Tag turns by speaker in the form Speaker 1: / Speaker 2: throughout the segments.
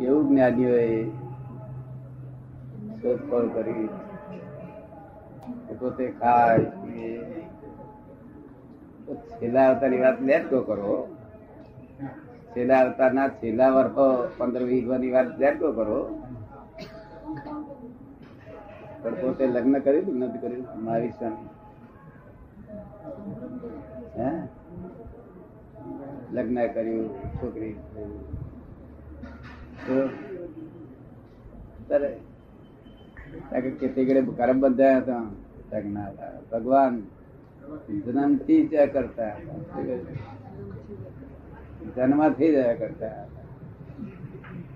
Speaker 1: એવું જ્ઞાનીઓએ શોધખોળ કરી. પોતે ખાય છેલ્લા અવતારની વાત લેટ ગો કરો. છેલ્લા અવતારના છેલ્લા વર્ષો, પંદર, વીસ વર્ષની વાત લેટ ગો કરો. પણ પોતે લગ્ન કર્યું કે નથી કર્યું? મારી સ્વામી હે? લગ્ન કર્યું, છોકરી થયું. તો તારે તાકે કેટલી ઘડી કરમ બંધાયા હતા તાકે ના હતા. ભગવાન જન્મથી જ આ કરતા હતા. જન્મથી જ આ કરતા હતા.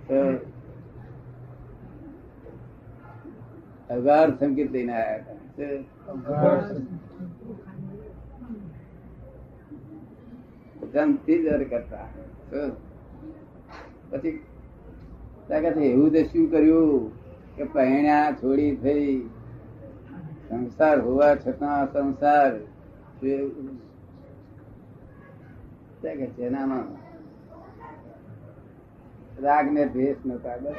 Speaker 1: તો અગાર સંકેત લઈને આવ્યા હતા જન્મથી જ આ કરતા તો પછી તાકે છે, એવું તે શું કર્યું કે પહેણ્યા છોડી થઈ. સંસાર હોવા છતાં સંસાર કે છે રાગ ને દ્વેષ નતા બસ.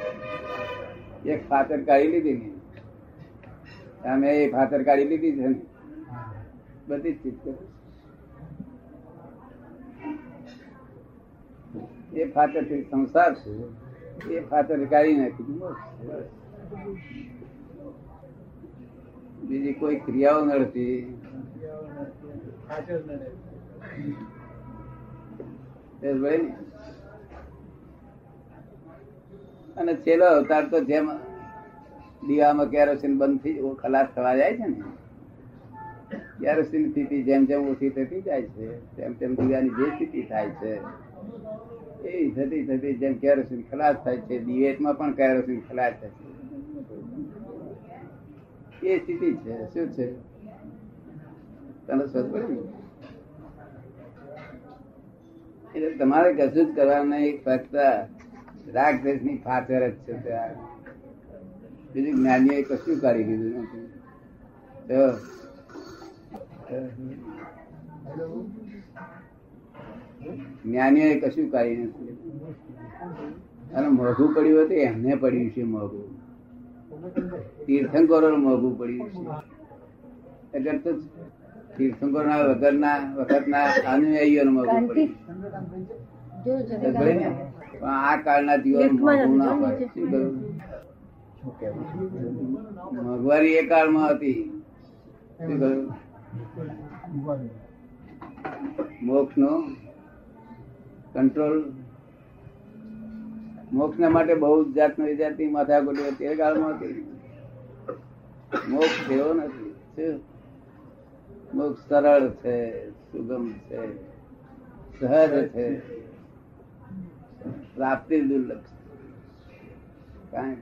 Speaker 1: એક ફાતર કાઢી લીધી ને. અમે એ ફાતર કાઢી લીધી છે ને. બધી જ ચીજ એ ફાતર સંસાર છે એ ફાતર કાઢી નાખી. બીજી કોઈ ક્રિયાઓ નથી એ ભાઈ ને. અને છેલ્લો અવતાર તો જેમ દીવામાં કેરોસીન બંધ થઈ ખલાસ થવા જાય છે ને. કેરોસીન સ્થિતિ જેમ જેમ ઓછી થતી જાય છે, તેમ તેમ દીવાની જે સ્થિતિ થાય છે. એ થતી થતી, જેમ કેરોસીન ખલાસ થાય છે દિવેટમાં પણ કેરોસીન ખલાસ થાય છે. એ સ્થિતિ છે, શું છે? તને પડી એટલે તમારે કશું જ કરવાનું નહીં, ફક્ત રાગ દ્વેષની ફાચર જ છે બીજું જ્ઞાનીએ કશું કાઢી દીધું નથી તો જ્ઞાનીઓએ કશું કાઢી નથી. અને મોઘું પડ્યું હતું એમને પડ્યું છે મોઘું તીર્થંકરો મોઘું પડ્યું છે. એટલે તો તીર્થંકરો ના વગરના વખતના અનુયાયીઓ મોઘું પડ્યું ને, પણ આ કાળના જીવન મોઘું ના હોય. શું કહ્યું મોંઘવારી એ કાળમાં હતી. શું કહ્યું મોક્ષ નો કંટ્રોલ મોક્ષ માટે બહુ જાતનો જાતની માથાકૂટી એ કાળમાં હતી મોક્ષ એવો નથી. મોક્ષ સરળ છે, સુગમ છે, સહજ છે, પ્રાપ્તિ દુર્લભ કારણ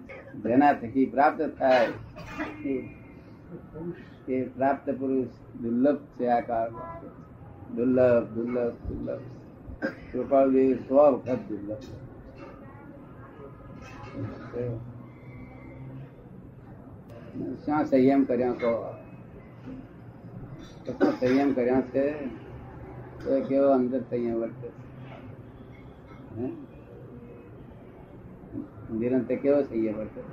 Speaker 1: જેના થકી પ્રાપ્ત થાય એ પ્રાપ્ત પુરુષ દુર્લભ છે આ કાળમાં. દુર્લભ દુર્લભ દુર્લભ. કૃપાળદેવ સો વખત દુર્લભ છે. શ્યાં સંયમ કર્યા કહો કશો સંયમ કર્યા છે તો કેવો અંદર સંયમ વર્તે છે? હે? નિરંતર કેવો સંયમ વર્તે છે?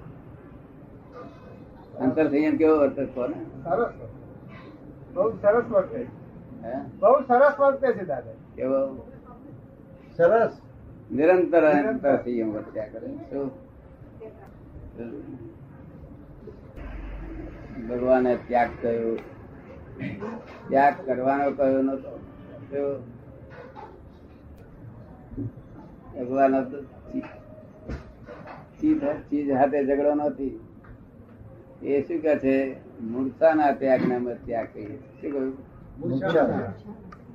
Speaker 1: અંતર સંયમ કેવો વર્તે છે કોને
Speaker 2: સરસ બહુ સરસ વર્તે
Speaker 1: હે
Speaker 2: બહુ સરસ વર્તે છે દાદા
Speaker 1: કેવો
Speaker 2: સરસ.
Speaker 1: નિરંતર સંયમ વર્ત્યા કરે. શું? ભગવાને ત્યાગ કર્યો. ત્યાગ કરવાનો કયો નતો ભગવાન ચીજ હાથે ઝઘડો નથી એ શું કે છે? મૂર્છાના ત્યાગને અમે ત્યાગ કહીએ શું કહ્યું?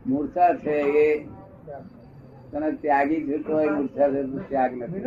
Speaker 1: મૂર્છા છે એ તને ત્યાગી છૂટો હોય મૂર્છા છે તો ત્યાગ નથી.